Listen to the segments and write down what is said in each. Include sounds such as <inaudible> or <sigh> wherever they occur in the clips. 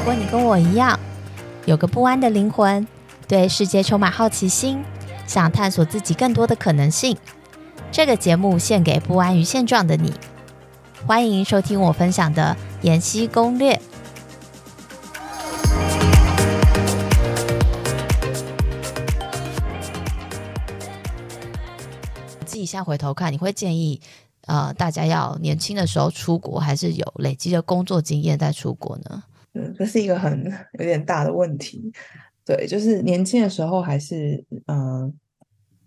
如果你跟我一样，有个不安的灵魂，对世界充满好奇心，想探索自己更多的可能性，这个节目献给不安于现状的你。欢迎收听我分享的延禧攻略。自己现在回头看，你会建议呃大家要年轻的时候出国，还是有累积的工作经验再出国呢？嗯，这是一个很有点大的问题。对，就是年轻的时候还是嗯、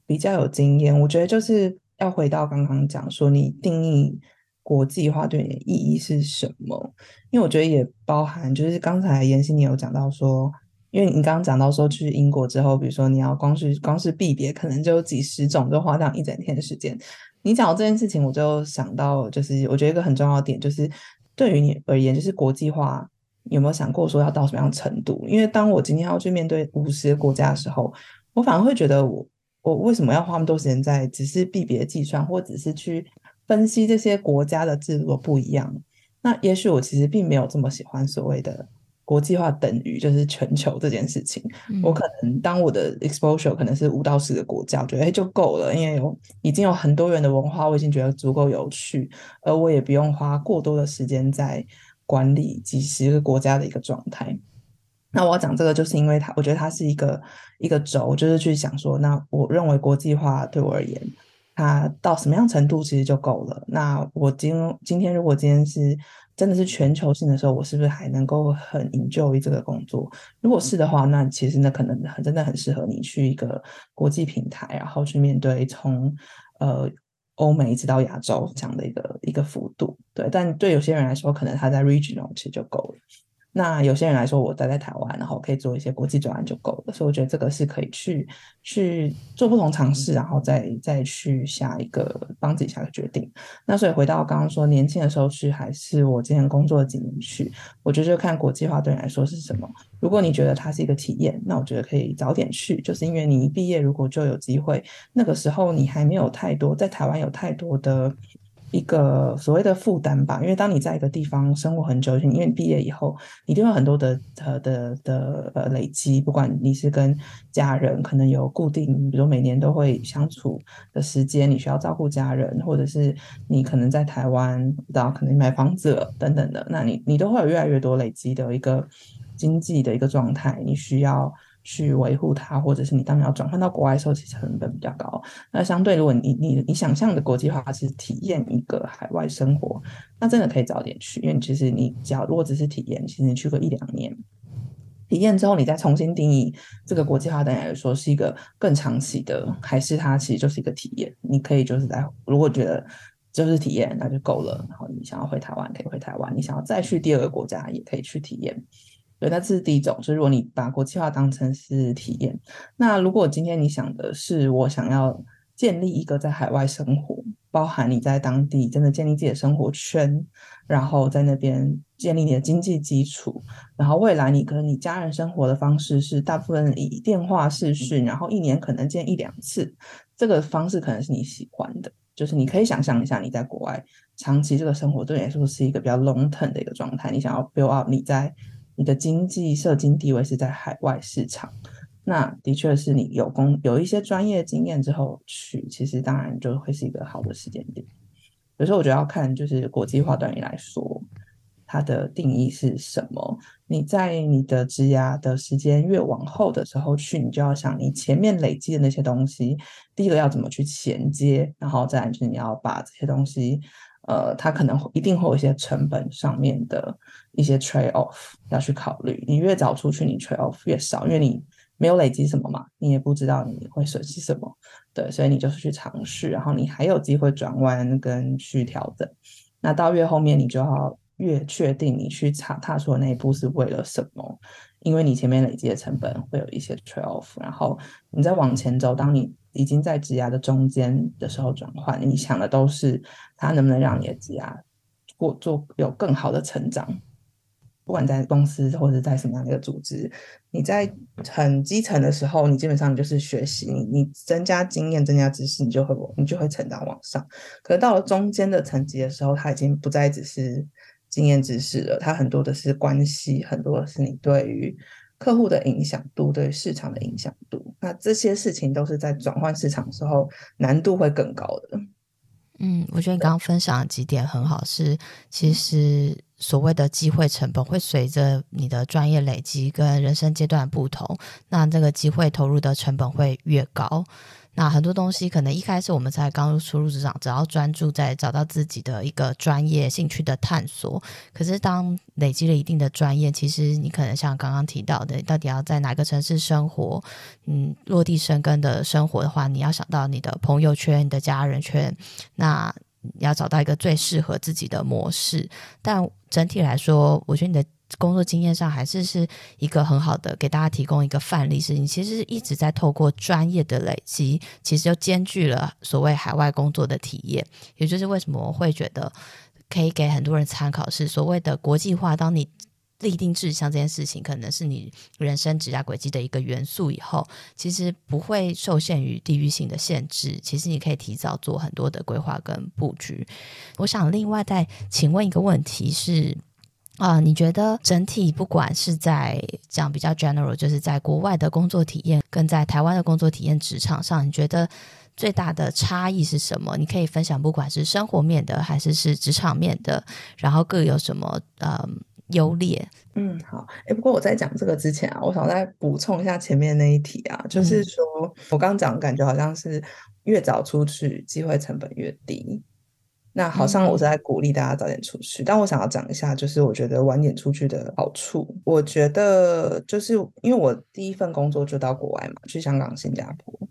比较有经验。我觉得就是要回到刚刚讲说，你定义国际化对你的意义是什么？因为我觉得也包含就是刚才妍希你有讲到说，因为你刚刚讲到说去英国之后，比如说你要光是光是币别，可能就几十种，就花掉一整天的时间。你讲到这件事情，我就想到就是我觉得一个很重要的点就是，对于你而言，就是国际化。有没有想过说要到什么样程度？因为当我今天要去面对五十个国家的时候，我反而会觉得我我为什么要花那么多时间在只是币别计算，或者是去分析这些国家的制度不一样？那也许我其实并没有这么喜欢所谓的国际化等于就是全球这件事情。嗯、我可能当我的 exposure 可能是五到十个国家，我觉得哎就够了，因为有已经有很多元的文化，我已经觉得足够有趣，而我也不用花过多的时间在。管理几十个国家的一个状态，那我要讲这个，就是因为它，我觉得它是一个一个轴，就是去想说，那我认为国际化对我而言，它到什么样程度其实就够了。那我今今天如果今天是真的是全球性的时候，我是不是还能够很 enjoy 这个工作？如果是的话，那其实那可能很真的很适合你去一个国际平台，然后去面对从呃。欧美一直到亚洲这样的一个一个幅度，对，但对有些人来说，可能他在 regional 其实就够了。那有些人来说，我待在台湾，然后可以做一些国际转案就够了。所以我觉得这个是可以去去做不同尝试，然后再再去下一个帮自己下个决定。那所以回到刚刚说，年轻的时候去，还是我今天工作的几年去，我觉得就看国际化对你来说是什么。如果你觉得它是一个体验，那我觉得可以早点去，就是因为你一毕业如果就有机会，那个时候你还没有太多在台湾有太多的。一个所谓的负担吧，因为当你在一个地方生活很久，因为你毕业以后，你一定有很多的呃的的呃累积，不管你是跟家人可能有固定，比如每年都会相处的时间，你需要照顾家人，或者是你可能在台湾，然后可能买房子等等的，那你你都会有越来越多累积的一个经济的一个状态，你需要。去维护它，或者是你当你要转换到国外的时候，其实成本比较高。那相对，如果你你你想象的国际化是体验一个海外生活，那真的可以早点去，因为其实你只要如果只是体验，其实你去个一两年，体验之后你再重新定义这个国际化，等于来说是一个更长期的，还是它其实就是一个体验？你可以就是在如果觉得就是体验，那就够了。然后你想要回台湾，可以回台湾；你想要再去第二个国家，也可以去体验。对，那这是第一种，就是如果你把国际化当成是体验，那如果今天你想的是我想要建立一个在海外生活，包含你在当地真的建立自己的生活圈，然后在那边建立你的经济基础，然后未来你跟你家人生活的方式是大部分以电话视讯，然后一年可能见一两次，这个方式可能是你喜欢的，就是你可以想象一下你在国外长期这个生活对你来说是一个比较 long term 的一个状态，你想要 build up 你在。你的经济社经地位是在海外市场，那的确是你有工有一些专业经验之后去，其实当然就会是一个好的时间点。有时候我觉得要看就是国际化对你来说，它的定义是什么。你在你的职涯的时间越往后的时候去，你就要想你前面累积的那些东西，第一个要怎么去衔接，然后再来就是你要把这些东西。呃，它可能一定会有一些成本上面的一些 trade off 要去考虑。你越早出去，你 trade off 越少，因为你没有累积什么嘛，你也不知道你会损失什么。对，所以你就是去尝试，然后你还有机会转弯跟去调整。那到越后面，你就要越确定你去踏踏出的那一步是为了什么，因为你前面累积的成本会有一些 trade off，然后你再往前走，当你已经在职涯的中间的时候转换，你想的都是它能不能让你的职涯过做有更好的成长。不管在公司或者在什么样的一个组织，你在很基层的时候，你基本上你就是学习，你你增加经验、增加知识，你就会你就会成长往上。可是到了中间的层级的时候，它已经不再只是经验知识的，它很多的是关系，很多的是你对于客户的影响度，对市场的影响度。那这些事情都是在转换市场的时候难度会更高的。嗯，我觉得你刚刚分享的几点很好，是其实所谓的机会成本会随着你的专业累积跟人生阶段不同，那这个机会投入的成本会越高。那很多东西可能一开始我们才刚初入职场，只要专注在找到自己的一个专业兴趣的探索。可是当累积了一定的专业，其实你可能像刚刚提到的，到底要在哪个城市生活，嗯，落地生根的生活的话，你要想到你的朋友圈、你的家人圈，那你要找到一个最适合自己的模式。但整体来说，我觉得你的。工作经验上还是是一个很好的，给大家提供一个范例，是你其实一直在透过专业的累积，其实就兼具了所谓海外工作的体验。也就是为什么我会觉得可以给很多人参考，是所谓的国际化。当你立定志向这件事情，可能是你人生职涯轨迹的一个元素以后，其实不会受限于地域性的限制。其实你可以提早做很多的规划跟布局。我想另外再请问一个问题是。啊，你觉得整体不管是在讲比较 general，就是在国外的工作体验，跟在台湾的工作体验职场上，你觉得最大的差异是什么？你可以分享，不管是生活面的，还是是职场面的，然后各有什么呃优劣？嗯，好。哎，不过我在讲这个之前啊，我想再补充一下前面那一题啊，就是说、嗯、我刚刚讲，感觉好像是越早出去，机会成本越低。那好像我是在鼓励大家早点出去，嗯、但我想要讲一下，就是我觉得晚点出去的好处。我觉得就是因为我第一份工作就到国外嘛，去香港、新加坡。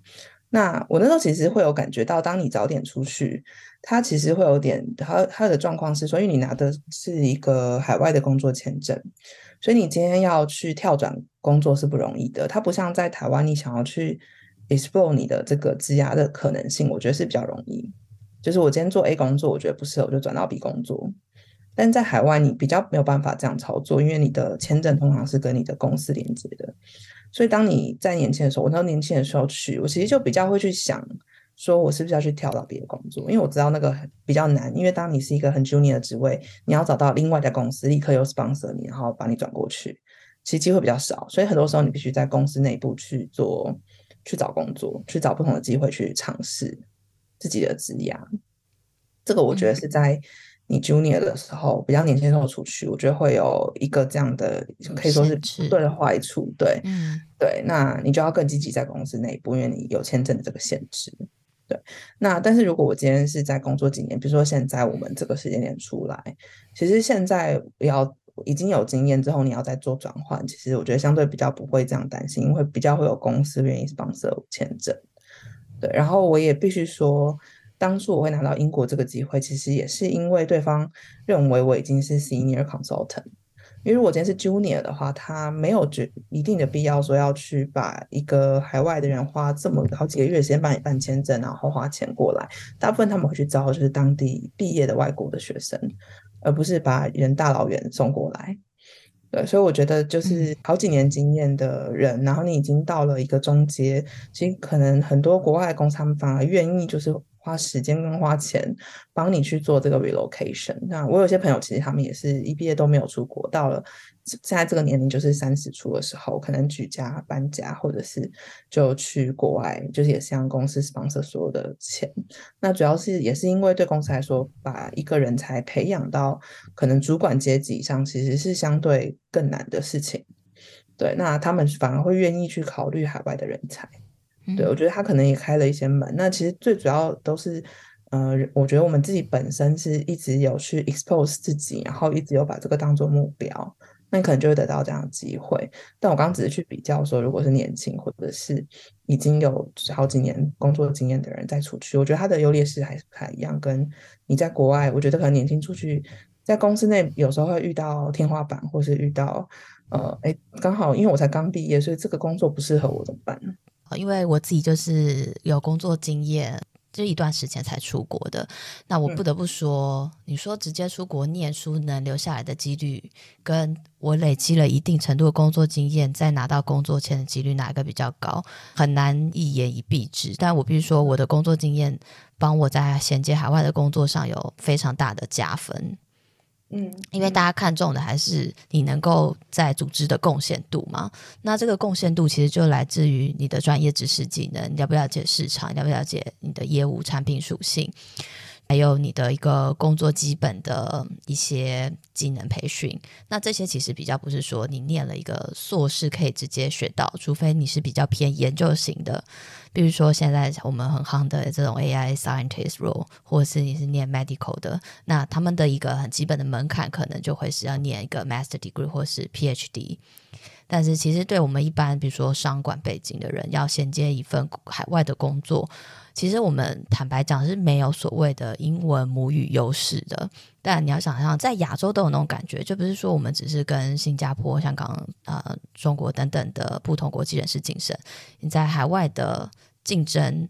那我那时候其实会有感觉到，当你早点出去，它其实会有点，它它的状况是，所以你拿的是一个海外的工作签证，所以你今天要去跳转工作是不容易的。它不像在台湾，你想要去 explore 你的这个职涯的可能性，我觉得是比较容易。就是我今天做 A 工作，我觉得不适合，我就转到 B 工作。但在海外，你比较没有办法这样操作，因为你的签证通常是跟你的公司连接的。所以当你在年轻的时候，我到年轻的时候去，我其实就比较会去想，说我是不是要去跳到别的工作，因为我知道那个比较难。因为当你是一个很 junior 的职位，你要找到另外的公司立刻又 sponsor 你，然后把你转过去，其实机会比较少。所以很多时候你必须在公司内部去做，去找工作，去找不同的机会去尝试。自己的职业，这个我觉得是在你 junior 的时候，比较年轻的时候出去，我觉得会有一个这样的，可以说是对的坏处。对，嗯，对，那你就要更积极在公司内部，因为你有签证的这个限制。对，那但是如果我今天是在工作几年，比如说现在我们这个时间点出来，其实现在要已经有经验之后，你要再做转换，其实我觉得相对比较不会这样担心，因为比较会有公司愿意 sponsor 签证。对，然后我也必须说，当初我会拿到英国这个机会，其实也是因为对方认为我已经是 senior consultant。因为如果今天是 junior 的话，他没有决一定的必要说要去把一个海外的人花这么好几个月时间帮你办签证，然后花钱过来。大部分他们会去招就是当地毕业的外国的学生，而不是把人大老远送过来。对，所以我觉得就是好几年经验的人，嗯、然后你已经到了一个中阶，其实可能很多国外的公司他们反而愿意就是花时间跟花钱帮你去做这个 relocation。那我有些朋友其实他们也是一毕业都没有出国，到了现在这个年龄就是三十出的时候，可能举家搬家，或者是就去国外，就是也是让公司 sponsor 所有的钱。那主要是也是因为对公司来说，把一个人才培养到可能主管阶级以上，其实是相对。更难的事情，对，那他们反而会愿意去考虑海外的人才，对，我觉得他可能也开了一些门。那其实最主要都是，呃，我觉得我们自己本身是一直有去 expose 自己，然后一直有把这个当做目标，那你可能就会得到这样的机会。但我刚刚只是去比较说，如果是年轻或者是已经有好几年工作经验的人再出去，我觉得他的优劣势还是不太一样。跟你在国外，我觉得可能年轻出去。在公司内有时候会遇到天花板，或是遇到呃，哎，刚好因为我才刚毕业，所以这个工作不适合我怎么办？因为我自己就是有工作经验，这一段时间才出国的。那我不得不说，嗯、你说直接出国念书能留下来的几率，跟我累积了一定程度的工作经验再拿到工作签的几率哪一个比较高？很难一言以蔽之。但我必须说，我的工作经验帮我在衔接海外的工作上有非常大的加分。嗯，因为大家看重的还是你能够在组织的贡献度嘛。那这个贡献度其实就来自于你的专业知识技能，你了不了解市场，你了不了解你的业务产品属性。还有你的一个工作基本的一些技能培训，那这些其实比较不是说你念了一个硕士可以直接学到，除非你是比较偏研究型的，比如说现在我们很夯的这种 AI scientist role，或者是你是念 medical 的，那他们的一个很基本的门槛可能就会是要念一个 master degree 或是 PhD。但是其实对我们一般比如说商管背景的人，要衔接一份海外的工作。其实我们坦白讲是没有所谓的英文母语优势的，但你要想象，在亚洲都有那种感觉，就不是说我们只是跟新加坡、香港、呃、中国等等的不同国际人士竞争，你在海外的竞争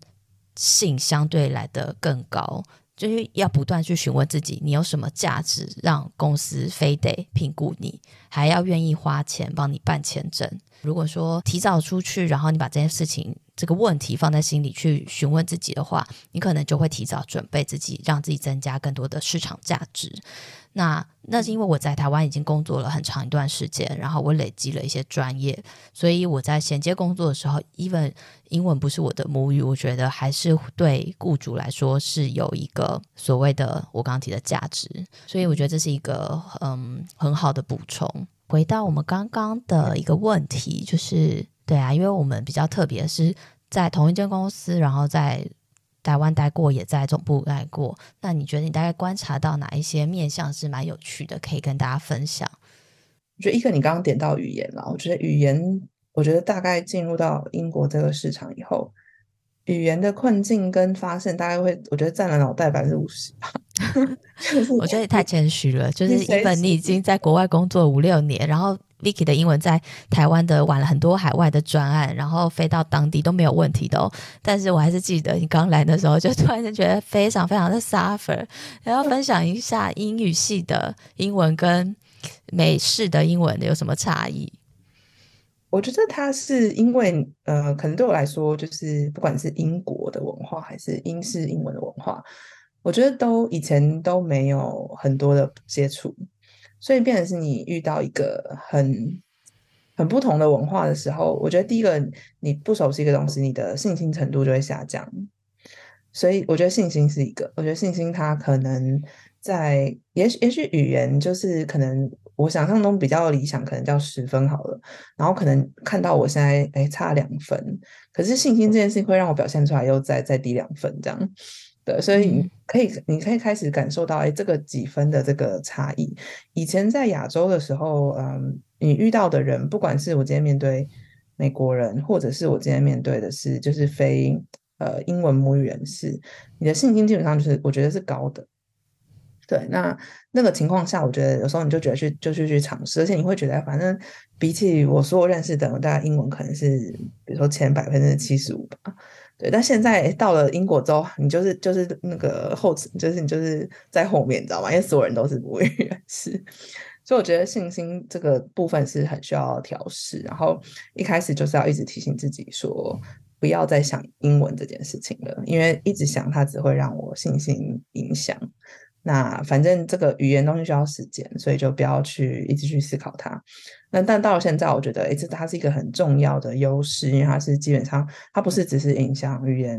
性相对来得更高，就是要不断去询问自己，你有什么价值，让公司非得评估你，还要愿意花钱帮你办签证。如果说提早出去，然后你把这件事情，这个问题放在心里去询问自己的话，你可能就会提早准备自己，让自己增加更多的市场价值。那那是因为我在台湾已经工作了很长一段时间，然后我累积了一些专业，所以我在衔接工作的时候，even 英文不是我的母语，我觉得还是对雇主来说是有一个所谓的我刚刚提的价值。所以我觉得这是一个嗯很好的补充。回到我们刚刚的一个问题，就是对啊，因为我们比较特别是在同一间公司，然后在台湾待过，也在总部待过。那你觉得你大概观察到哪一些面向是蛮有趣的，可以跟大家分享？我觉得一个你刚刚点到语言了，我觉得语言，我觉得大概进入到英国这个市场以后，语言的困境跟发现，大概会我觉得占了脑袋百分之五十吧。<laughs> 我觉得也太谦虚了，就是一本你已经在国外工作五六年，然后 Vicky 的英文在台湾的玩了很多海外的专案，然后飞到当地都没有问题的哦。但是我还是记得你刚来的时候，就突然间觉得非常非常的 suffer。然后分享一下英语系的英文跟美式的英文的有什么差异？我觉得它是因为呃，可能对我来说，就是不管是英国的文化还是英式英文的文化。我觉得都以前都没有很多的接触，所以变成是你遇到一个很很不同的文化的时候，我觉得第一个你不熟悉一个东西，你的信心程度就会下降。所以我觉得信心是一个，我觉得信心它可能在也许也许语言就是可能我想象中比较理想，可能叫十分好了，然后可能看到我现在哎差两分，可是信心这件事情会让我表现出来又再再低两分这样。对，所以你可以，你可以开始感受到，哎，这个几分的这个差异。以前在亚洲的时候，嗯，你遇到的人，不管是我今天面对美国人，或者是我今天面对的是就是非呃英文母语人士，你的信心基本上就是我觉得是高的。对，那那个情况下，我觉得有时候你就觉得去就去去尝试，而且你会觉得，反正比起我所有认识的，我大概英文可能是比如说前百分之七十五吧。对，但现在到了英国之后，你就是就是那个后，就是你就是在后面，你知道吗？因为所有人都是母语人士，所以我觉得信心这个部分是很需要调试。然后一开始就是要一直提醒自己说，不要再想英文这件事情了，因为一直想它只会让我信心影响。那反正这个语言东西需要时间，所以就不要去一直去思考它。那但到了现在，我觉得，诶，这它是一个很重要的优势，因为它是基本上它不是只是影响语言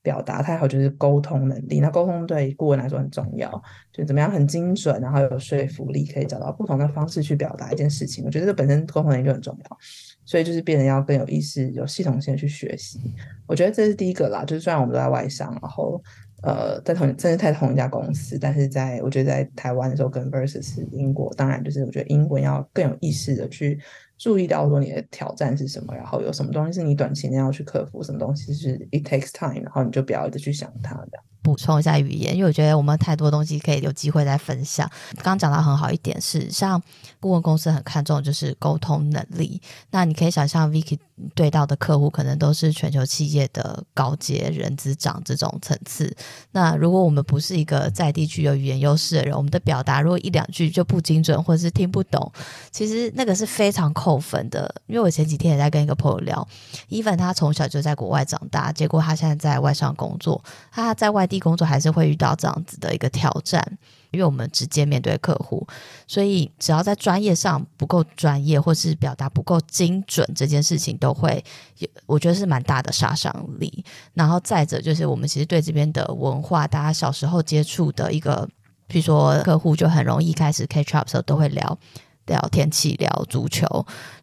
表达，它还有就是沟通能力。那沟通对顾问来说很重要，就怎么样很精准，然后有说服力，可以找到不同的方式去表达一件事情。我觉得这本身沟通能力就很重要，所以就是变得要更有意识、有系统性去学习。我觉得这是第一个啦，就是虽然我们都在外商，然后。呃，在同甚至在同一家公司，但是在我觉得在台湾的时候跟 versus 英国，当然就是我觉得英国要更有意识的去注意到说你的挑战是什么，然后有什么东西是你短期内要去克服，什么东西是 it takes time，然后你就不要一直去想它的。补充一下语言，因为我觉得我们太多东西可以有机会再分享。刚刚讲到很好一点是，像顾问公司很看重就是沟通能力。那你可以想象，Vicky 对到的客户可能都是全球企业的高阶人资长这种层次。那如果我们不是一个在地具有语言优势的人，我们的表达如果一两句就不精准，或者是听不懂，其实那个是非常恐扣分的。因为我前几天也在跟一个朋友聊伊凡他从小就在国外长大，结果他现在在外商工作，他在外地工作还是会遇到这样子的一个挑战。因为我们直接面对客户，所以只要在专业上不够专业，或是表达不够精准，这件事情都会有，我觉得是蛮大的杀伤力。然后再者就是，我们其实对这边的文化，大家小时候接触的一个，比如说客户就很容易开始 catch up 的时候都会聊聊天气、聊足球、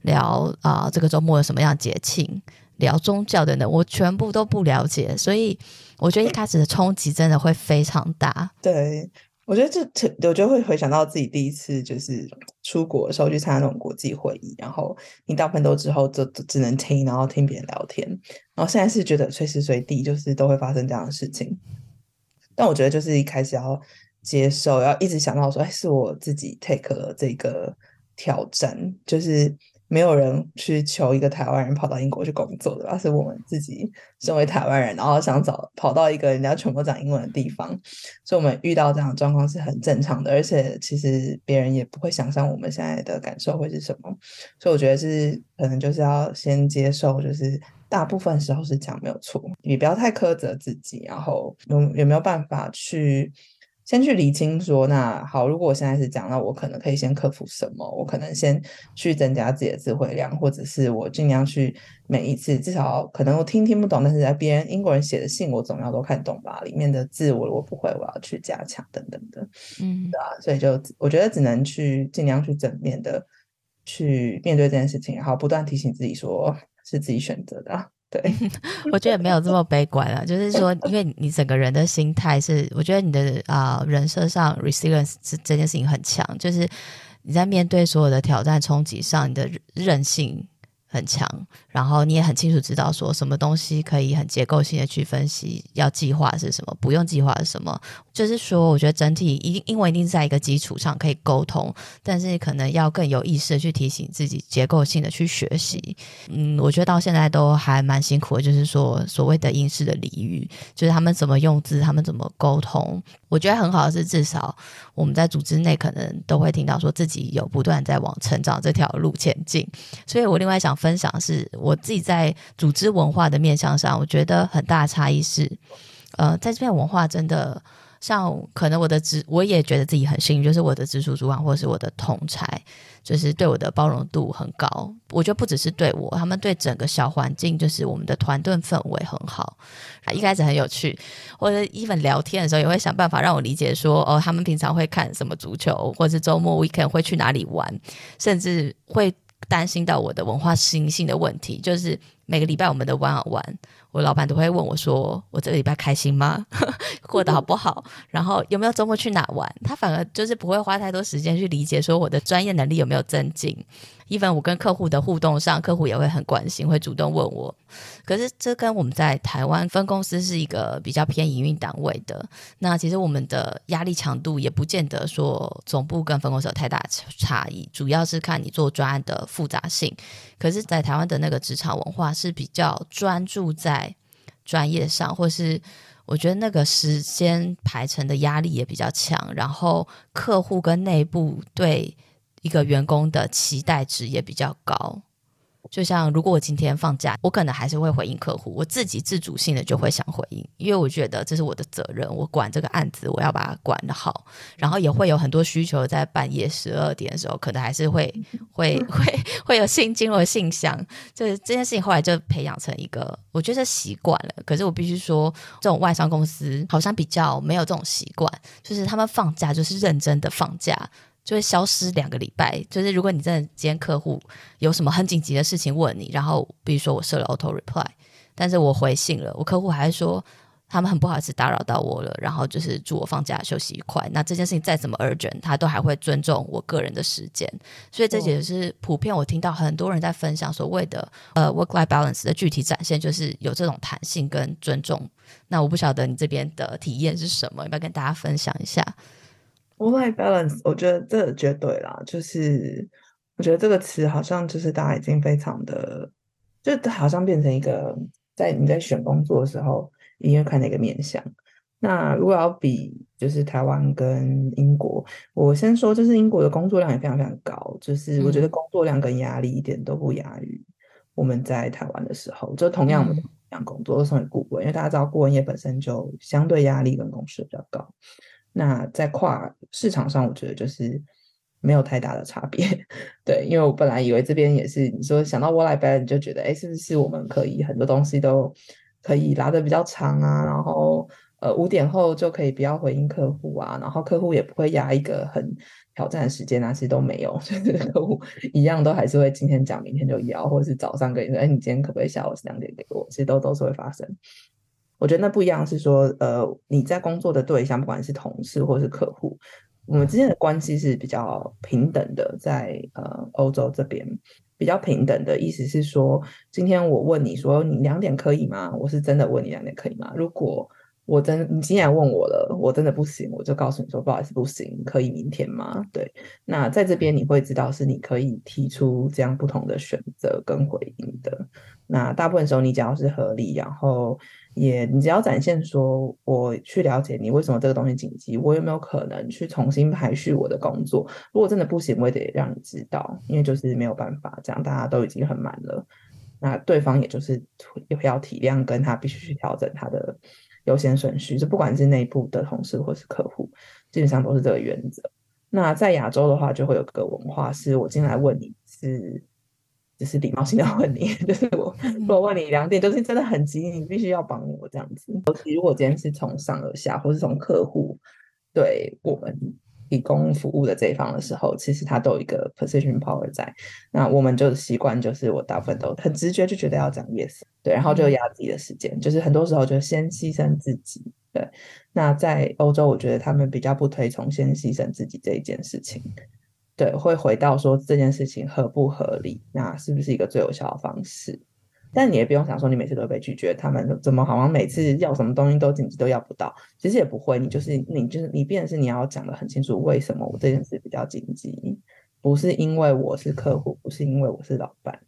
聊啊、这个周末有什么样节庆。聊宗教等等，我全部都不了解，所以我觉得一开始的冲击真的会非常大。对，我觉得这，我觉得会回想到自己第一次就是出国的时候去参加那种国际会议，然后你大部分都之后就只能听，然后听别人聊天，然后现在是觉得随时随地就是都会发生这样的事情。但我觉得就是一开始要接受，要一直想到说，哎，是我自己 take 了这个挑战，就是。没有人去求一个台湾人跑到英国去工作的吧？是我们自己身为台湾人，然后想找跑到一个人家全部讲英文的地方，所以我们遇到这样的状况是很正常的。而且其实别人也不会想象我们现在的感受会是什么，所以我觉得是可能就是要先接受，就是大部分时候是讲没有错，你不要太苛责自己，然后有有没有办法去。先去理清说，那好，如果我现在是讲，那我可能可以先克服什么？我可能先去增加自己的词汇量，或者是我尽量去每一次至少可能我听听不懂，但是在别人英国人写的信，我总要都看懂吧？里面的字我我不会，我要去加强等等的，嗯，对啊，所以就我觉得只能去尽量去正面的去面对这件事情，然后不断提醒自己说是自己选择的。对，<laughs> 我觉得没有这么悲观了。<laughs> 就是说，因为你整个人的心态是，我觉得你的啊、呃、人设上 resilience 这这件事情很强，就是你在面对所有的挑战冲击上，你的韧性。很强，然后你也很清楚知道说什么东西可以很结构性的去分析，要计划是什么，不用计划是什么。就是说，我觉得整体一定英文一定在一个基础上可以沟通，但是可能要更有意识的去提醒自己，结构性的去学习。嗯，我觉得到现在都还蛮辛苦的，就是说所谓的英式的俚语，就是他们怎么用字，他们怎么沟通。我觉得很好的是，至少我们在组织内可能都会听到说自己有不断在往成长这条路前进。所以我另外想分享是我自己在组织文化的面向上，我觉得很大的差异是，呃，在这边文化真的。像可能我的直，我也觉得自己很幸运，就是我的直属主管或者是我的同才，就是对我的包容度很高。我觉得不只是对我，他们对整个小环境，就是我们的团队氛围很好。一开始很有趣，或者 even 聊天的时候也会想办法让我理解说，哦，他们平常会看什么足球，或者是周末 weekend 会去哪里玩，甚至会担心到我的文化适应性的问题，就是每个礼拜我们的 one on one。我老板都会问我说：“我这个礼拜开心吗？<laughs> 过得好不好？然后有没有周末去哪玩？”他反而就是不会花太多时间去理解说我的专业能力有没有增进。一般我跟客户的互动上，客户也会很关心，会主动问我。可是这跟我们在台湾分公司是一个比较偏营运单位的，那其实我们的压力强度也不见得说总部跟分公司有太大差异，主要是看你做专案的复杂性。可是，在台湾的那个职场文化是比较专注在专业上，或是我觉得那个时间排程的压力也比较强，然后客户跟内部对。一个员工的期待值也比较高，就像如果我今天放假，我可能还是会回应客户，我自己自主性的就会想回应，因为我觉得这是我的责任，我管这个案子，我要把它管得好，然后也会有很多需求，在半夜十二点的时候，可能还是会会会会有信金或信箱，就是这件事情后来就培养成一个，我觉得习惯了。可是我必须说，这种外商公司好像比较没有这种习惯，就是他们放假就是认真的放假。就会消失两个礼拜。就是如果你真的今天客户有什么很紧急的事情问你，然后比如说我设了 auto reply，但是我回信了，我客户还是说他们很不好意思打扰到我了，然后就是祝我放假休息愉快。那这件事情再怎么 urgent，他都还会尊重我个人的时间。所以这也是普遍我听到很多人在分享所谓的呃 work life balance 的具体展现，就是有这种弹性跟尊重。那我不晓得你这边的体验是什么，要不要跟大家分享一下？Work-life balance，我觉得这绝对啦，就是我觉得这个词好像就是大家已经非常的，就好像变成一个在你在选工作的时候一定会看的一个面向。那如果要比，就是台湾跟英国，我先说，就是英国的工作量也非常非常高，就是我觉得工作量跟压力一点都不亚于我们在台湾的时候，就同样我们一样工作都送给顾问，因为大家知道顾问业本身就相对压力跟工时比较高。那在跨市场上我觉得就是没有太大的差别。<laughs> 对，因为我本来以为这边也是，你说想到 work-life balance 你就觉得，哎，是不是我们可以很多东西都可以拉得比较长啊？然后呃五点后就可以不要回应客户啊，然后客户也不会压一个很挑战的时间啊，其实都没有，<laughs> 就是客户一样都还是会今天讲，明天就要，或者是早上跟你说，哎，你今天可不可以下午两点给我？其实都都是会发生。我觉得那不一样是说，呃，你在工作的对象，不管是同事或是客户，我们之间的关系是比较平等的，在呃欧洲这边比较平等的意思是说，今天我问你说你两点可以吗？我是真的问你两点可以吗？如果我真你既然问我了，我真的不行，我就告诉你说不好意思，不行，可以明天吗？对，那在这边你会知道是你可以提出这样不同的选择跟回应的。那大部分时候你只要是合理，然后也你只要展现说我去了解你为什么这个东西紧急，我有没有可能去重新排序我的工作？如果真的不行，我也得让你知道，因为就是没有办法，这样大家都已经很满了。那对方也就是要体谅，跟他必须去调整他的。优先顺序，就不管是内部的同事或是客户，基本上都是这个原则。那在亚洲的话，就会有个文化，是我进来问你是，只是礼貌性的问你，<laughs> 就是我如果问你两点，就是真的很急，你必须要帮我这样子。尤其如果今天是从上而下，或是从客户对我们。提供服务的这一方的时候，其实他都有一个 position power 在。那我们就习惯，就是我大部分都很直觉就觉得要讲 yes，对，然后就压自己的时间，就是很多时候就先牺牲自己。对，那在欧洲，我觉得他们比较不推崇先牺牲自己这一件事情。对，会回到说这件事情合不合理，那是不是一个最有效的方式？但你也不用想说你每次都被拒绝，他们怎么好像每次要什么东西都紧急都要不到，其实也不会。你就是你就是你，变是你要讲得很清楚，为什么我这件事比较紧急，不是因为我是客户，不是因为我是老板，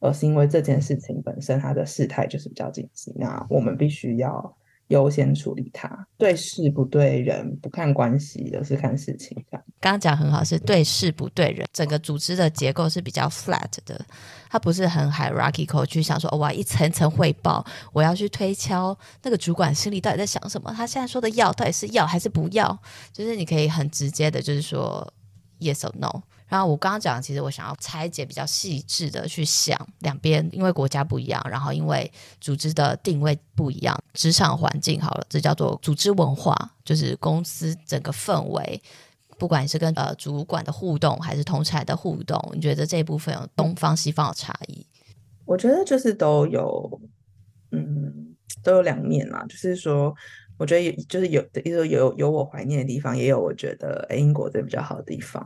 而是因为这件事情本身它的事态就是比较紧急，那我们必须要。优先处理它，对事不对人，不看关系，而是看事情。刚刚讲很好，是对事不对人，整个组织的结构是比较 flat 的，它不是很 hierarchical 去想说，哦，我要一层层汇报，我要去推敲那个主管心里到底在想什么，他现在说的要到底是要还是不要，就是你可以很直接的，就是说 yes or no。然后我刚刚讲，其实我想要拆解比较细致的去想两边，因为国家不一样，然后因为组织的定位不一样，职场环境好了，这叫做组织文化，就是公司整个氛围，不管是跟呃主管的互动，还是同侪的互动，你觉得这一部分有东方西方的差异？我觉得就是都有，嗯，都有两面嘛。就是说，我觉得有，就是有的，有有有我怀念的地方，也有我觉得诶英国这比较好的地方。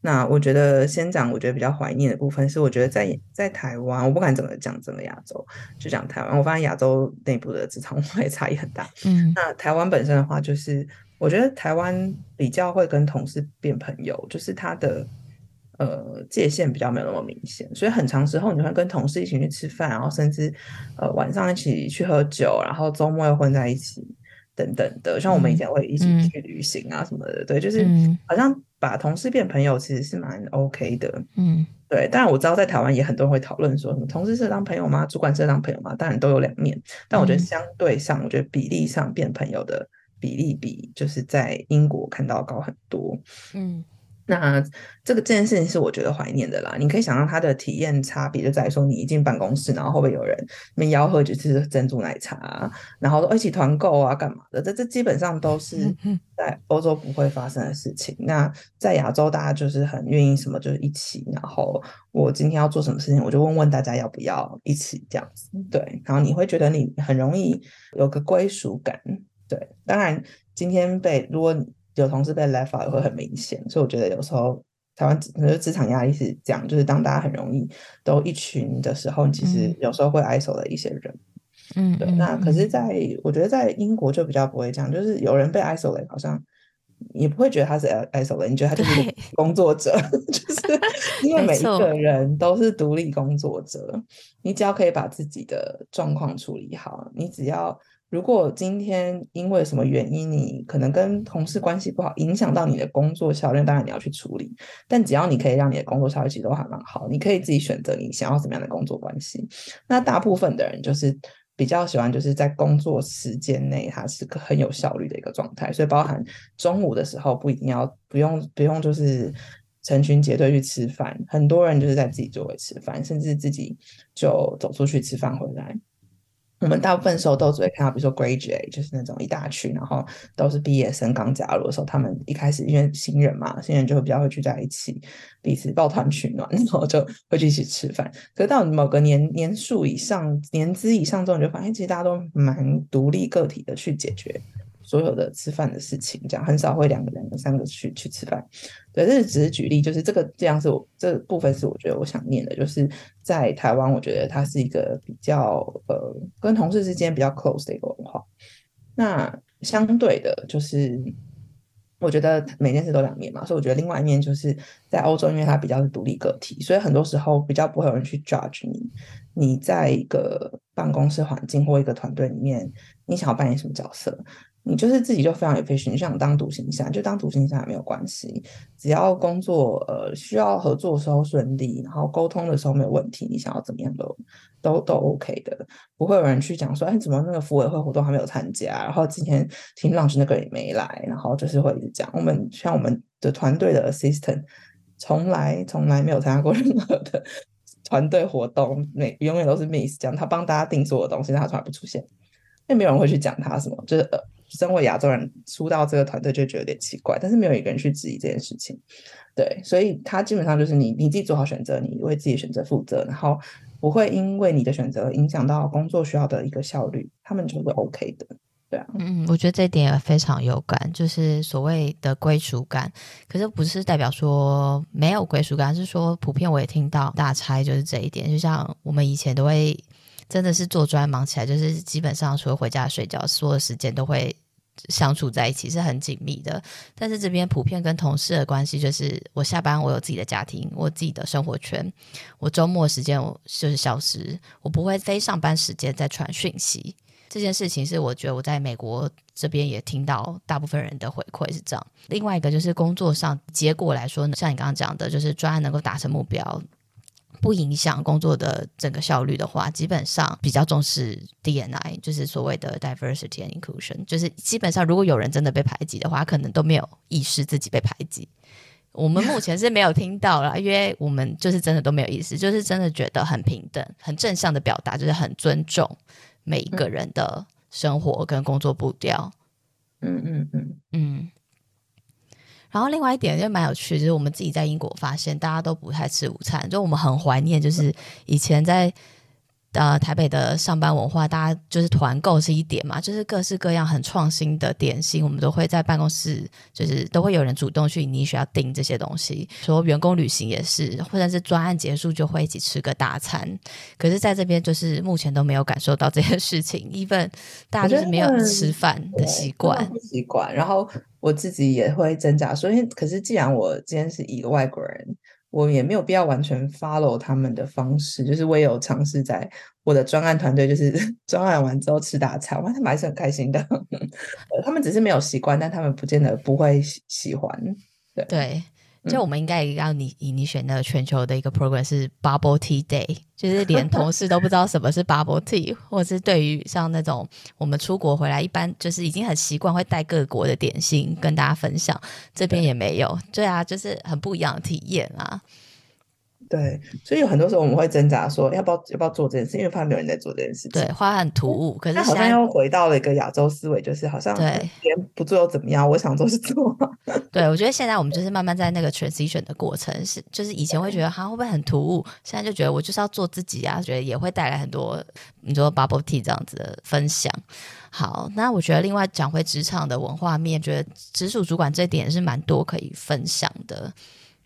那我觉得先讲，我觉得比较怀念的部分是，我觉得在在台湾，我不敢怎么讲整个亚洲，就讲台湾。我发现亚洲内部的职场文化也差异很大。嗯，那台湾本身的话，就是我觉得台湾比较会跟同事变朋友，就是他的呃界限比较没有那么明显，所以很长时候你会跟同事一起去吃饭，然后甚至呃晚上一起去喝酒，然后周末又混在一起。等等的，像我们以前会一起去旅行啊什么的，嗯、对，就是好像把同事变朋友，其实是蛮 OK 的，嗯，对。当然我知道在台湾也很多人会讨论说，什么同事是当朋友吗？主管是当朋友吗？当然都有两面，但我觉得相对上，我觉得比例上变朋友的比例比就是在英国看到高很多，嗯。那这个这件事情是我觉得怀念的啦。你可以想象它的体验差别就在于说，你一进办公室，然后会不会有人那边吆喝就是珍珠奶茶，然后一起团购啊，干嘛的？这这基本上都是在欧洲不会发生的事情。那在亚洲，大家就是很愿意什么就是一起，然后我今天要做什么事情，我就问问大家要不要一起这样子。对，然后你会觉得你很容易有个归属感。对，当然今天被如果。有同事被 left out 也会很明显，所以我觉得有时候台湾可能职场压力是这样，就是当大家很容易都一群的时候，其实有时候会 isolate 一些人。嗯，对。那可是在我觉得在英国就比较不会这样，就是有人被 isolate，好像也不会觉得他是 isolate，你觉得他就是工作者，<laughs> 就是 <laughs> 因为每一个人都是独立工作者，你只要可以把自己的状况处理好，你只要。如果今天因为什么原因，你可能跟同事关系不好，影响到你的工作效率，当然你要去处理。但只要你可以让你的工作效率其实都还蛮好，你可以自己选择你想要怎么样的工作关系。那大部分的人就是比较喜欢就是在工作时间内，它是个很有效率的一个状态。所以包含中午的时候不一定要不用不用就是成群结队去吃饭，很多人就是在自己座位吃饭，甚至自己就走出去吃饭回来。我们大部分时候都只会看到，比如说 graduate 就是那种一大群，然后都是毕业生刚加入的时候，他们一开始因为新人嘛，新人就会比较会聚在一起，彼此抱团取暖，<laughs> 然后就会去一起吃饭。可是到某个年年数以上、年资以上之后，你就发现其实大家都蛮独立个体的去解决。所有的吃饭的事情，这样很少会两个人、三个去去吃饭。对，这是只是举例，就是这个这样是我这部分是我觉得我想念的，就是在台湾，我觉得它是一个比较呃跟同事之间比较 close 的一个文化。那相对的，就是我觉得每件事都两面嘛，所以我觉得另外一面就是在欧洲，因为它比较是独立个体，所以很多时候比较不会有人去 judge 你。你在一个办公室环境或一个团队里面，你想要扮演什么角色？你就是自己就非常 efficient，你想当独行侠就当独行侠也没有关系，只要工作呃需要合作的时候顺利，然后沟通的时候没有问题，你想要怎么样都都都 OK 的，不会有人去讲说，哎，怎么那个服委会活动还没有参加，然后今天听老师那个也没来，然后就是会一直讲，我们像我们的团队的 assistant 从来从来没有参加过任何的团队活动，每永远都是 miss，这样他帮大家订所有东西，但他从来不出现，也没有人会去讲他什么，就是呃。身为亚洲人出到这个团队就觉得有点奇怪，但是没有一个人去质疑这件事情，对，所以他基本上就是你你自己做好选择，你为自己选择负责，然后不会因为你的选择影响到工作需要的一个效率，他们就会 OK 的，对啊，嗯，我觉得这一点也非常有感，就是所谓的归属感，可是不是代表说没有归属感，而是说普遍我也听到大差就是这一点，就像我们以前都会。真的是做专忙起来，就是基本上除了回家睡觉，所有时间都会相处在一起，是很紧密的。但是这边普遍跟同事的关系，就是我下班我有自己的家庭，我自己的生活圈，我周末时间我就是消失，我不会非上班时间再传讯息。这件事情是我觉得我在美国这边也听到大部分人的回馈是这样。另外一个就是工作上结果来说呢，像你刚刚讲的，就是专案能够达成目标。不影响工作的整个效率的话，基本上比较重视 DNI，就是所谓的 diversity and inclusion，就是基本上如果有人真的被排挤的话，可能都没有意识自己被排挤。我们目前是没有听到啦，因为我们就是真的都没有意识，就是真的觉得很平等、很正向的表达，就是很尊重每一个人的生活跟工作步调。嗯嗯嗯嗯。然后另外一点就蛮有趣，就是我们自己在英国发现，大家都不太吃午餐，就我们很怀念，就是以前在。呃，台北的上班文化，大家就是团购是一点嘛，就是各式各样很创新的点心，我们都会在办公室，就是都会有人主动去你需要订这些东西。说员工旅行也是，或者是专案结束就会一起吃个大餐。可是在这边就是目前都没有感受到这些事情，<laughs> even 大家就是没有吃饭的习惯。习惯。然后我自己也会挣扎说，因为可是既然我今天是一个外国人。我也没有必要完全 follow 他们的方式，就是我也有尝试在我的专案团队，就是 <laughs> 专案完之后吃大餐，我，他们还是很开心的。<laughs> 他们只是没有习惯，但他们不见得不会喜喜欢。对就我们应该也要你以你选的全球的一个 program 是 Bubble Tea Day，就是连同事都不知道什么是 Bubble Tea，<laughs> 或者是对于像那种我们出国回来，一般就是已经很习惯会带各国的点心跟大家分享，这边也没有，对啊，就是很不一样的体验啊。对，所以有很多时候我们会挣扎说要不要要不要做这件事，因为怕没有人在做这件事情。对，花很突兀，可是好像又回到了一个亚洲思维，就是好像对，别人不做又怎么样？我想做是做。<laughs> 对，我觉得现在我们就是慢慢在那个 transition 的过程，是就是以前会觉得哈会不会很突兀，现在就觉得我就是要做自己啊，觉得也会带来很多你说 bubble tea 这样子的分享。好，那我觉得另外讲回职场的文化面，觉得直属主管这点是蛮多可以分享的。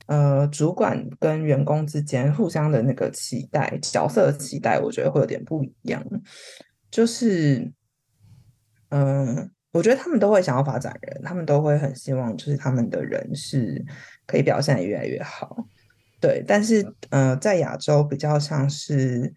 呃，主管跟员工之间互相的那个期待、角色的期待，我觉得会有点不一样。就是，嗯、我觉得他们都会想要发展人，他们都会很希望，就是他们的人是可以表现得越来越好。对，但是，呃，在亚洲比较像是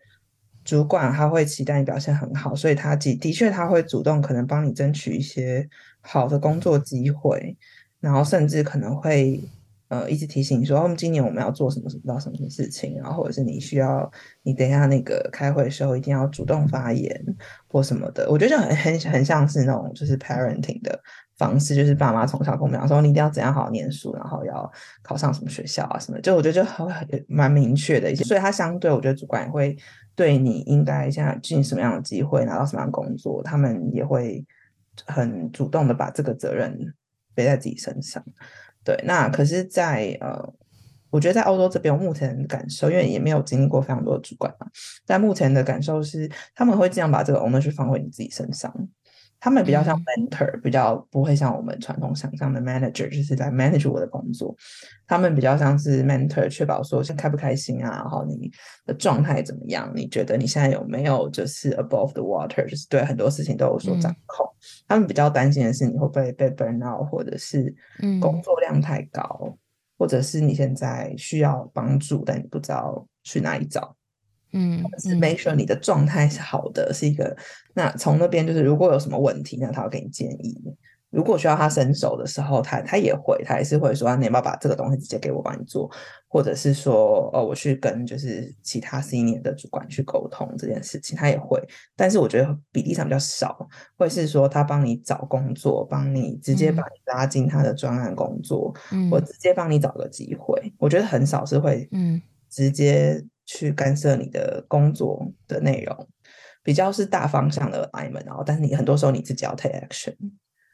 主管他会期待你表现很好，所以他的的确他会主动可能帮你争取一些好的工作机会，然后甚至可能会。呃，一直提醒你说，我们今年我们要做什么什么什么事情，然后或者是你需要你等一下那个开会的时候一定要主动发言或什么的，我觉得就很很很像是那种就是 parenting 的方式，就是爸妈从小跟我们讲说，你一定要怎样好好念书，然后要考上什么学校啊什么，就我觉得就很很蛮明确的一些，所以他相对我觉得主管也会对你应该现在进什么样的机会，拿到什么样的工作，他们也会很主动的把这个责任背在自己身上。对，那可是在，呃，我觉得在欧洲这边，我目前感受，因为也没有经历过非常多的主管嘛，但目前的感受是，他们会尽量把这个 ownership 放回你自己身上。他们比较像 mentor，嗯、比较不会像我们传统想象的 manager，就是在 manage 我的工作。他们比较像是 mentor，确保说现在开不开心啊，然后你的状态怎么样？你觉得你现在有没有就是 above the water，就是对很多事情都有所掌控。嗯、他们比较担心的是你会不会被 burn out，或者是工作量太高，嗯、或者是你现在需要帮助，但你不知道去哪里找。嗯，是 make sure 你的状态是好的，是一个。那从那边就是，如果有什么问题，那他会给你建议。如果需要他伸手的时候，他他也会，他也是会说，你要不要把这个东西直接给我帮你做，或者是说，哦，我去跟就是其他 senior 的主管去沟通这件事情，他也会。但是我觉得比例上比较少，会是说他帮你找工作，帮你直接把你拉进他的专案工作，嗯，或直接帮你找个机会。我觉得很少是会，嗯，直接。去干涉你的工作的内容，比较是大方向的 alignment，然后但是你很多时候你自己要 take action。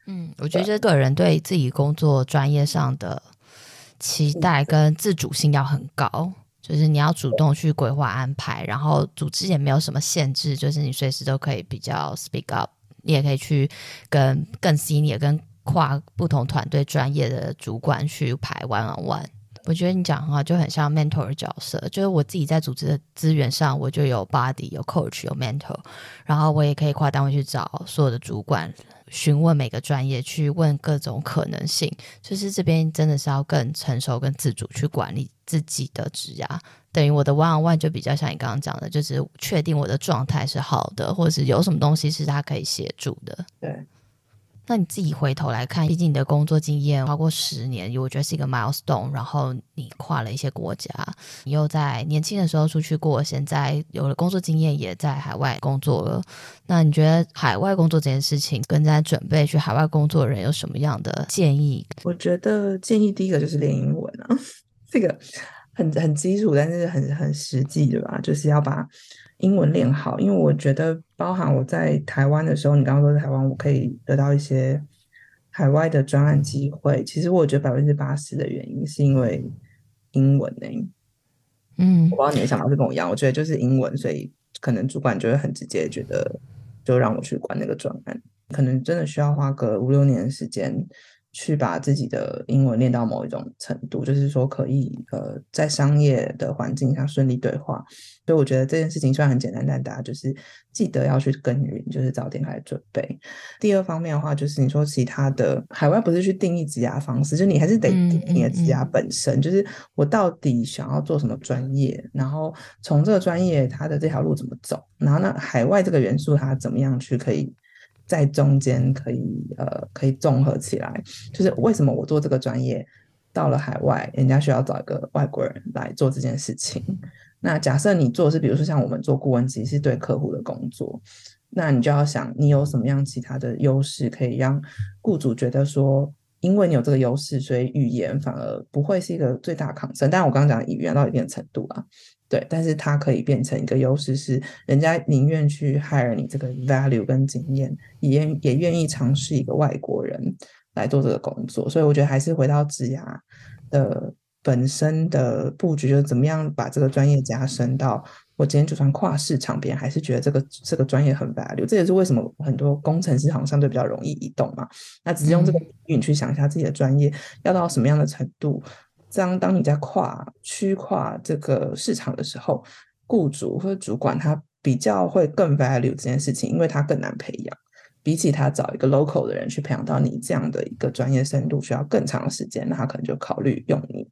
嗯，我觉得这个人对自己工作专业上的期待跟自主性要很高，就是你要主动去规划安排，然后组织也没有什么限制，就是你随时都可以比较 speak up，你也可以去跟更 senior 跟跨不同团队专业的主管去排 one on one。我觉得你讲的话就很像 mentor 的角色，就是我自己在组织的资源上，我就有 body、有 coach、有 mentor，然后我也可以跨单位去找所有的主管，询问每个专业，去问各种可能性。就是这边真的是要更成熟、更自主去管理自己的职涯，等于我的 one on one 就比较像你刚刚讲的，就是确定我的状态是好的，或者是有什么东西是他可以协助的。对。那你自己回头来看，毕竟你的工作经验超过十年，我觉得是一个 milestone。然后你跨了一些国家，你又在年轻的时候出去过，现在有了工作经验，也在海外工作了。那你觉得海外工作这件事情，跟在准备去海外工作的人有什么样的建议？我觉得建议第一个就是练英文啊，<laughs> 这个很很基础，但是很很实际的吧，就是要把。英文练好，因为我觉得包含我在台湾的时候，你刚刚说在台湾，我可以得到一些海外的专案机会。其实我觉得百分之八十的原因是因为英文呢、欸。嗯，我不知道你的想法是跟我一样，我觉得就是英文，所以可能主管就会很直接觉得就让我去管那个专案，可能真的需要花个五六年的时间。去把自己的英文练到某一种程度，就是说可以呃在商业的环境下顺利对话。所以我觉得这件事情虽然很简单，但大家就是记得要去耕耘，就是早点开始准备。第二方面的话，就是你说其他的海外不是去定义职涯方式，就你还是得定你的职涯本身，嗯嗯嗯，就是我到底想要做什么专业，然后从这个专业它的这条路怎么走，然后那海外这个元素它怎么样去可以。在中间可以呃可以综合起来，就是为什么我做这个专业，到了海外，人家需要找一个外国人来做这件事情。那假设你做的是比如说像我们做顾问，其实是对客户的工作，那你就要想你有什么样其他的优势，可以让雇主觉得说，因为你有这个优势，所以语言反而不会是一个最大的 concern。但我刚刚讲语言到一定程度啊。对，但是它可以变成一个优势，是人家宁愿去 hire 你这个 value 跟经验，也也愿意尝试一个外国人来做这个工作。所以我觉得还是回到职涯的本身的布局，就是怎么样把这个专业加深到我今天就算跨市场，别人还是觉得这个这个专业很 value。这也是为什么很多工程师好像相对比较容易移动嘛。那只是用这个比喻去想一下自己的专业要到什么样的程度。这样当你在跨区跨这个市场的时候，雇主或者主管他比较会更 value 这件事情，因为他更难培养，比起他找一个 local 的人去培养到你这样的一个专业深度，需要更长的时间，那他可能就考虑用你。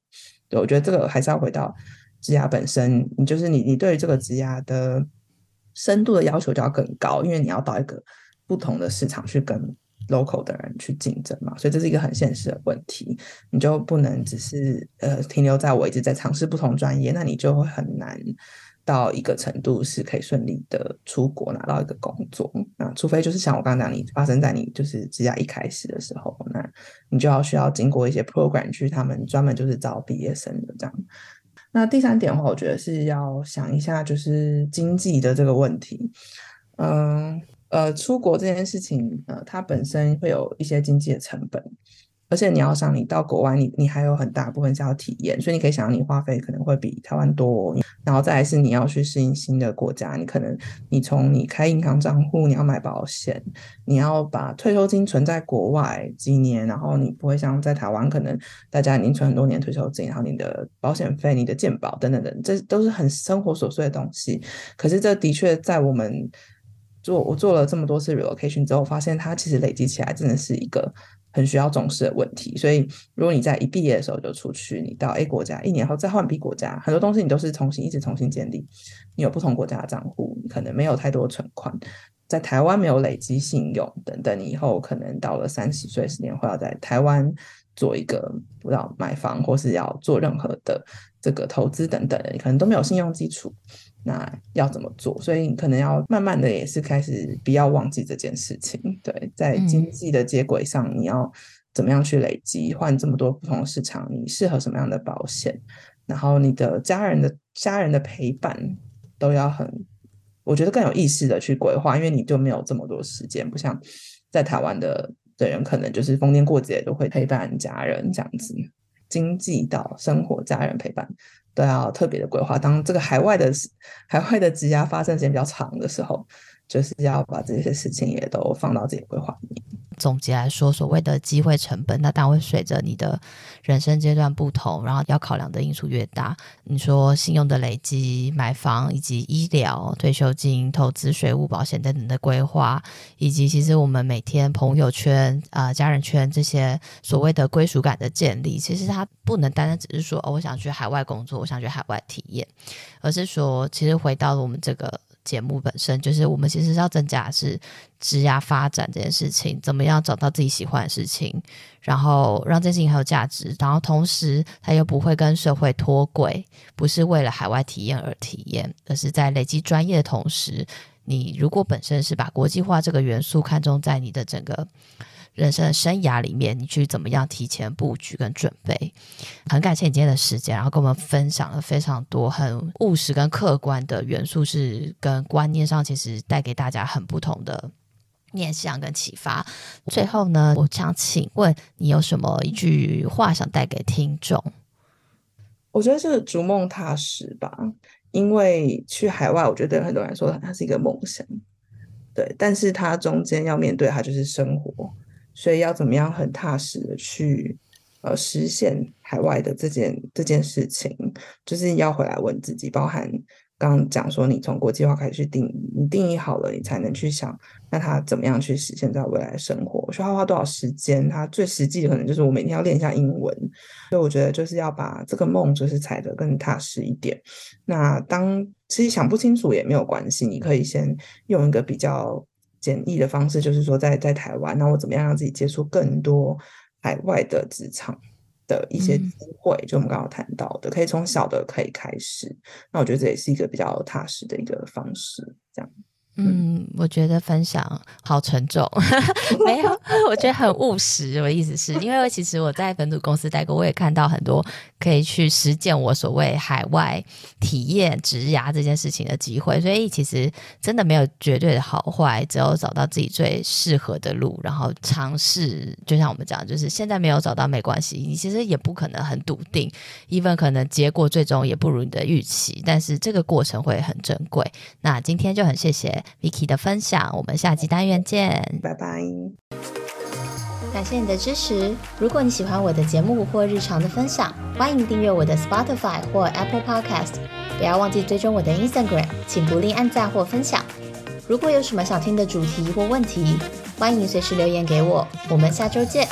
对，我觉得这个还是要回到职涯本身，你就是你你对于这个职涯的深度的要求就要更高，因为你要到一个不同的市场去跟 local 的人去竞争嘛，所以这是一个很现实的问题。你就不能只是呃停留在我一直在尝试不同专业，那你就会很难到一个程度是可以顺利的出国拿到一个工作。那除非就是像我刚刚讲，你发生在你就是职涯一开始的时候，那你就要需要经过一些 program 去他们专门就是招毕业生的这样。那第三点的话，我觉得是要想一下就是经济的这个问题，嗯。呃，出国这件事情，呃，它本身会有一些经济的成本，而且你要想，你到国外，你你还有很大部分是要体验，所以你可以想，你花费可能会比台湾多。然后再来是你要去适应新的国家，你可能你从你开银行账户，你要买保险，你要把退休金存在国外几年，然后你不会像在台湾，可能大家已经存很多年退休金，然后你的保险费、你的健保等等等，这都是很生活琐碎的东西。可是这的确在我们。做我做了这么多次 relocation 之后，发现它其实累积起来真的是一个很需要重视的问题。所以，如果你在一毕业的时候就出去，你到 A 国家，一年后再换 B 国家，很多东西你都是重新一直重新建立。你有不同国家的账户，你可能没有太多存款，在台湾没有累积信用等等，你以后可能到了三十岁、十年后要在台湾做一个不知道买房或是要做任何的这个投资等等，你可能都没有信用基础。那要怎么做？所以你可能要慢慢的也是开始不要忘记这件事情。对，在经济的接轨上，你要怎么样去累积？换这么多不同的市场，你适合什么样的保险？然后你的家人的家人的陪伴都要很，我觉得更有意识的去规划，因为你就没有这么多时间，不像在台湾的的人，可能就是逢年过节都会陪伴家人这样子。经济到生活、家人陪伴。都要特别的规划。当这个海外的海外的职压发生时间比较长的时候，就是要把这些事情也都放到自己规划里面。总结来说，所谓的机会成本，那当然会随着你的人生阶段不同，然后要考量的因素越大。你说信用的累积、买房以及医疗、退休金、投资、税务、保险等等的规划，以及其实我们每天朋友圈啊、呃、家人圈这些所谓的归属感的建立，其实它不能单单只是说哦，我想去海外工作，我想去海外体验，而是说，其实回到了我们这个。节目本身就是我们其实要增加的是职涯发展这件事情，怎么样找到自己喜欢的事情，然后让这件事情很有价值，然后同时他又不会跟社会脱轨，不是为了海外体验而体验，而是在累积专业的同时，你如果本身是把国际化这个元素看重在你的整个。人生的生涯里面，你去怎么样提前布局跟准备？很感谢你今天的时间，然后跟我们分享了非常多很务实跟客观的元素，是跟观念上其实带给大家很不同的面向跟启发。最后呢，我想请问你有什么一句话想带给听众？我觉得是逐梦踏实吧，因为去海外，我觉得对很多人来说它是一个梦想，对，但是它中间要面对它就是生活。所以要怎么样很踏实的去呃实现海外的这件这件事情，就是要回来问自己，包含刚讲说你从国际化开始去定义，你定义好了，你才能去想那他怎么样去实现在未来生活，需要花多少时间？他最实际的可能就是我每天要练一下英文，所以我觉得就是要把这个梦就是踩得更踏实一点。那当其实想不清楚也没有关系，你可以先用一个比较。简易的方式就是说在，在在台湾，那我怎么样让自己接触更多海外的职场的一些机会？嗯、就我们刚刚谈到的，可以从小的可以开始。那我觉得这也是一个比较踏实的一个方式，这样。嗯，我觉得分享好沉重，<laughs> 没有，我觉得很务实。我的意思是因为其实我在本土公司待过，我也看到很多可以去实践我所谓海外体验职涯这件事情的机会。所以其实真的没有绝对的好坏，只有找到自己最适合的路，然后尝试。就像我们讲，就是现在没有找到没关系，你其实也不可能很笃定，even 可能结果最终也不如你的预期，但是这个过程会很珍贵。那今天就很谢谢谢。Vicky 的分享，我们下集单元见，拜拜。感谢你的支持。如果你喜欢我的节目或日常的分享，欢迎订阅我的 Spotify 或 Apple Podcast。不要忘记追踪我的 Instagram，请不吝按赞或分享。如果有什么想听的主题或问题，欢迎随时留言给我。我们下周见。